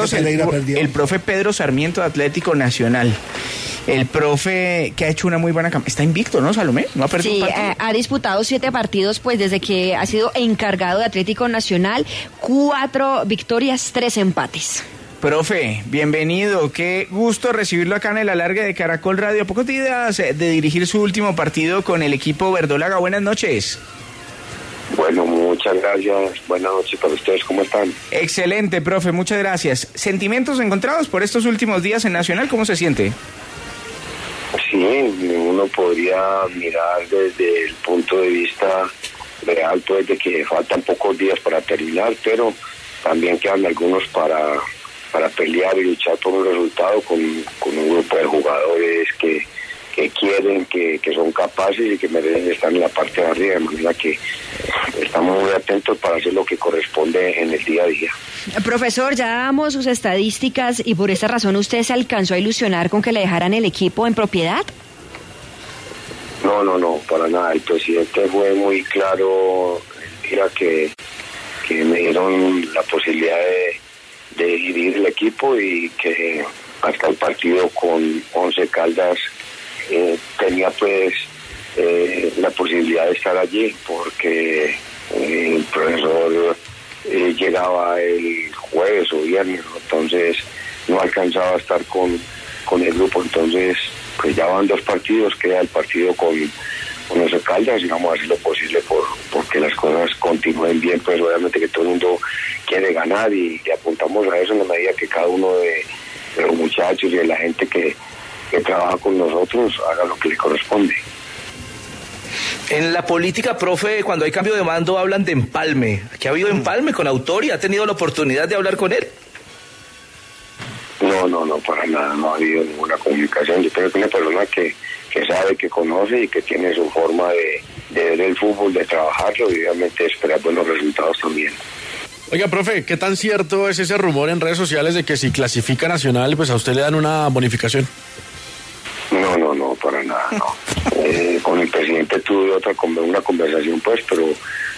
El, el profe Pedro Sarmiento de Atlético Nacional. El profe que ha hecho una muy buena campaña. Está invicto, ¿no, Salomé? No ha perdido Sí, un partido. eh, ha disputado siete partidos, pues desde que ha sido encargado de Atlético Nacional, cuatro victorias, tres empates. Profe, bienvenido. Qué gusto recibirlo acá en el alargue de Caracol Radio. ¿A poco te ideas eh, de dirigir su último partido con el equipo verdolaga? Buenas noches. Bueno, muchas gracias. Buenas noches para ustedes. ¿Cómo están? Excelente, profe. Muchas gracias. ¿Sentimientos encontrados por estos últimos días en Nacional? ¿Cómo se siente? Sí, uno podría mirar desde el punto de vista real, pues de que faltan pocos días para terminar, pero también quedan algunos para, para pelear y luchar por un resultado con, con un grupo de jugadores que, que quieren, que, que son capaces y que merecen estar en la parte de arriba, de manera que estamos muy atentos para hacer lo que corresponde en el día a día. Profesor, ya damos sus estadísticas y por esta razón usted se alcanzó a ilusionar con que le dejaran el equipo en propiedad. No, no, no, para nada. El presidente fue muy claro día que, que me dieron la posibilidad de, de dirigir el equipo y que hasta el partido con 11 Caldas eh, tenía pues eh, la posibilidad de estar allí porque eh, el profesor eh, llegaba el jueves o viernes, entonces no alcanzaba a estar con, con el grupo, entonces pues ya van dos partidos, queda el partido con, con los Caldas y vamos a hacer lo posible por porque las cosas continúen bien, pues obviamente que todo el mundo quiere ganar y, y apuntamos a eso en la medida que cada uno de los muchachos y de la gente que, que trabaja con nosotros haga lo que le corresponde. En la política, profe, cuando hay cambio de mando hablan de empalme. ¿Qué ha habido empalme con autor y ha tenido la oportunidad de hablar con él? No, no, no, para nada, no ha habido ninguna comunicación. Yo creo que una persona que, que sabe, que conoce y que tiene su forma de, de ver el fútbol, de trabajarlo y obviamente esperar buenos resultados también. Oiga, profe, ¿qué tan cierto es ese rumor en redes sociales de que si clasifica Nacional, pues a usted le dan una bonificación? Con el presidente tuve otra una conversación, pues, pero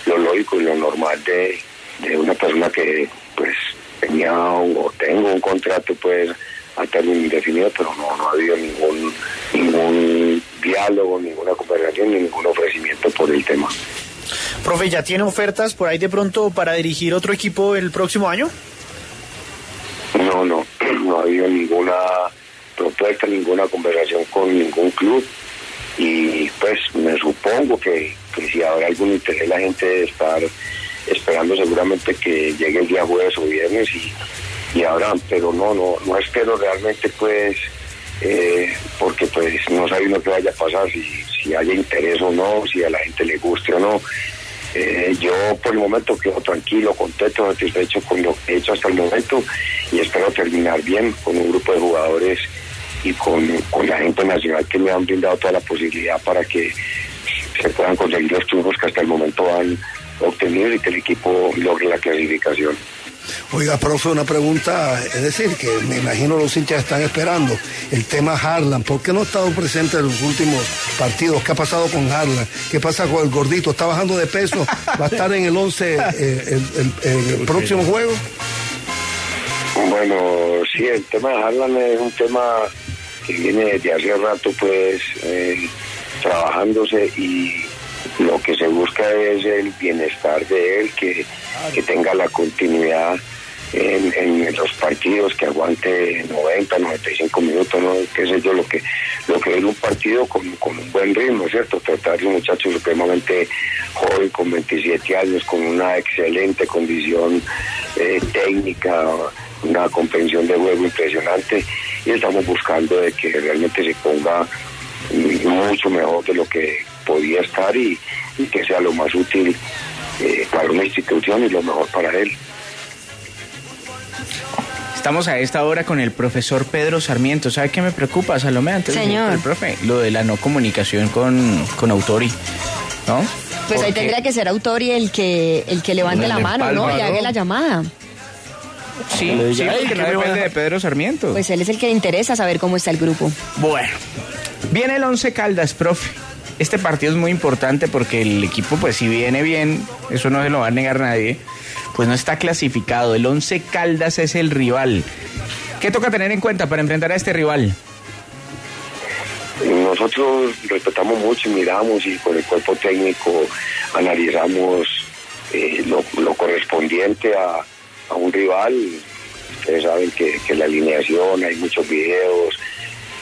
lo lógico y lo normal de, de una persona que, pues, tenía o tengo un contrato, pues, a término indefinido, pero no, no ha habido ningún, ningún diálogo, ninguna conversación, ni ningún ofrecimiento por el tema. Profe, ¿ya tiene ofertas por ahí de pronto para dirigir otro equipo el próximo año? No, no, no ha habido ninguna propuesta, ninguna conversación con ningún club y pues me supongo que, que si habrá algún interés la gente de estar esperando seguramente que llegue el día jueves o viernes y, habrán, pero no, no, no espero realmente pues eh, porque pues no sabe qué vaya a pasar, si, si haya interés o no, si a la gente le guste o no. Eh, yo por el momento quedo tranquilo, contento, satisfecho con lo que he hecho hasta el momento y espero terminar bien con un grupo de jugadores y con, con la gente nacional que me han brindado toda la posibilidad para que se puedan conseguir los triunfos que hasta el momento han obtenido y que el equipo logre la clasificación. Oiga, profe, una pregunta, es decir, que me imagino los hinchas están esperando. El tema Harlan, ¿por qué no ha estado presente en los últimos partidos? ¿Qué ha pasado con Harlan? ¿Qué pasa con el gordito? ¿Está bajando de peso? ¿Va a estar en el 11 eh, el, el- el próximo juego? Bueno, sí, el tema de Harlan es un tema que viene desde hace rato, pues, eh, trabajándose y lo que se busca es el bienestar de él, que, que tenga la continuidad en, los partidos, que aguante 90, 95 minutos, ¿no? qué sé yo, lo que lo que es un partido con, con un buen ritmo, ¿cierto? Tratar de un muchacho supremamente joven, con 27 años, con una excelente condición eh, técnica, una comprensión de juego impresionante y estamos buscando de que realmente se ponga mucho mejor de lo que podía estar y, y que sea lo más útil eh, para una institución y lo mejor para él. Estamos a esta hora con el profesor Pedro Sarmiento. ¿Sabe qué me preocupa, Salomé? Antes Señor. el profe, lo de la no comunicación con, con Autori, ¿no? Pues ahí tendría que ser Autori el que, el que levante El la mano, ¿no? Y haga la llamada. Sí, le diga, sí, "Ey, porque que no depende van a-". de Pedro Sarmiento. Pues él es el que le interesa saber cómo está el grupo. Bueno, viene el Once Caldas, profe. Este partido es muy importante porque el equipo, pues si viene bien, eso no se lo va a negar nadie, pues no está clasificado. El Once Caldas es el rival. ¿Qué toca tener en cuenta para enfrentar a este rival? Nosotros respetamos mucho y miramos y con el cuerpo técnico analizamos eh, lo, lo correspondiente a, a un rival. Ustedes saben que, que la alineación, hay muchos videos,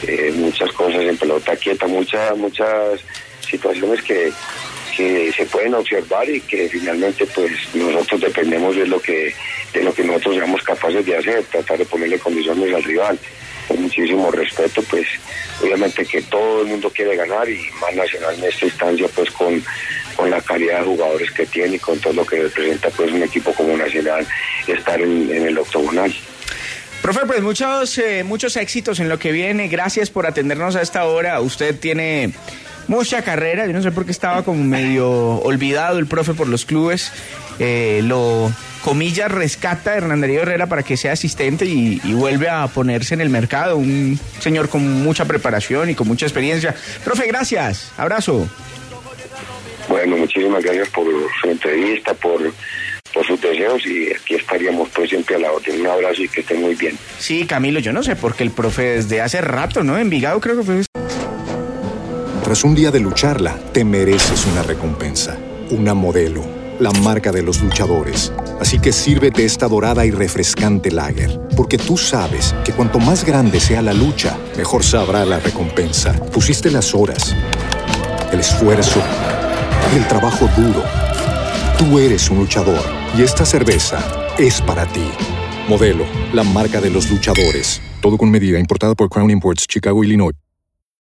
eh, muchas cosas en pelota quieta, muchas, muchas situaciones que, que se pueden observar y que finalmente pues nosotros dependemos de lo que de lo que nosotros seamos capaces de hacer, tratar de ponerle condiciones al rival. Con muchísimo respeto, pues obviamente que todo el mundo quiere ganar y más nacional en esta instancia pues con, con la calidad de jugadores que tiene y con todo lo que representa pues un equipo como Nacional estar en, el octogonal. Profe, pues muchos, eh, muchos éxitos en lo que viene. Gracias por atendernos a esta hora. Usted tiene mucha carrera. Yo no sé por qué estaba como medio olvidado el profe por los clubes. Eh, lo, comillas, rescata a Hernán Darío Herrera para que sea asistente y, y vuelve a ponerse en el mercado. Un señor con mucha preparación y con mucha experiencia. Profe, gracias. Abrazo. Bueno, muchísimas gracias por su entrevista, por, por sus deseos y aquí estaríamos pues siempre a la orden. Un abrazo y que estén muy bien. Sí, Camilo, yo no sé por qué el profe desde hace rato, ¿no? Envigado creo que fue Tras un día de lucharla, te mereces una recompensa, una modelo, la marca de los luchadores. Así que sírvete esta dorada y refrescante lager, porque tú sabes que cuanto más grande sea la lucha, mejor sabrá la recompensa. Pusiste las horas, el esfuerzo, el trabajo duro. Tú eres un luchador y esta cerveza es para ti. Modelo, la marca de los luchadores. Todo con medida, importada por Crown Imports, Chicago, Illinois.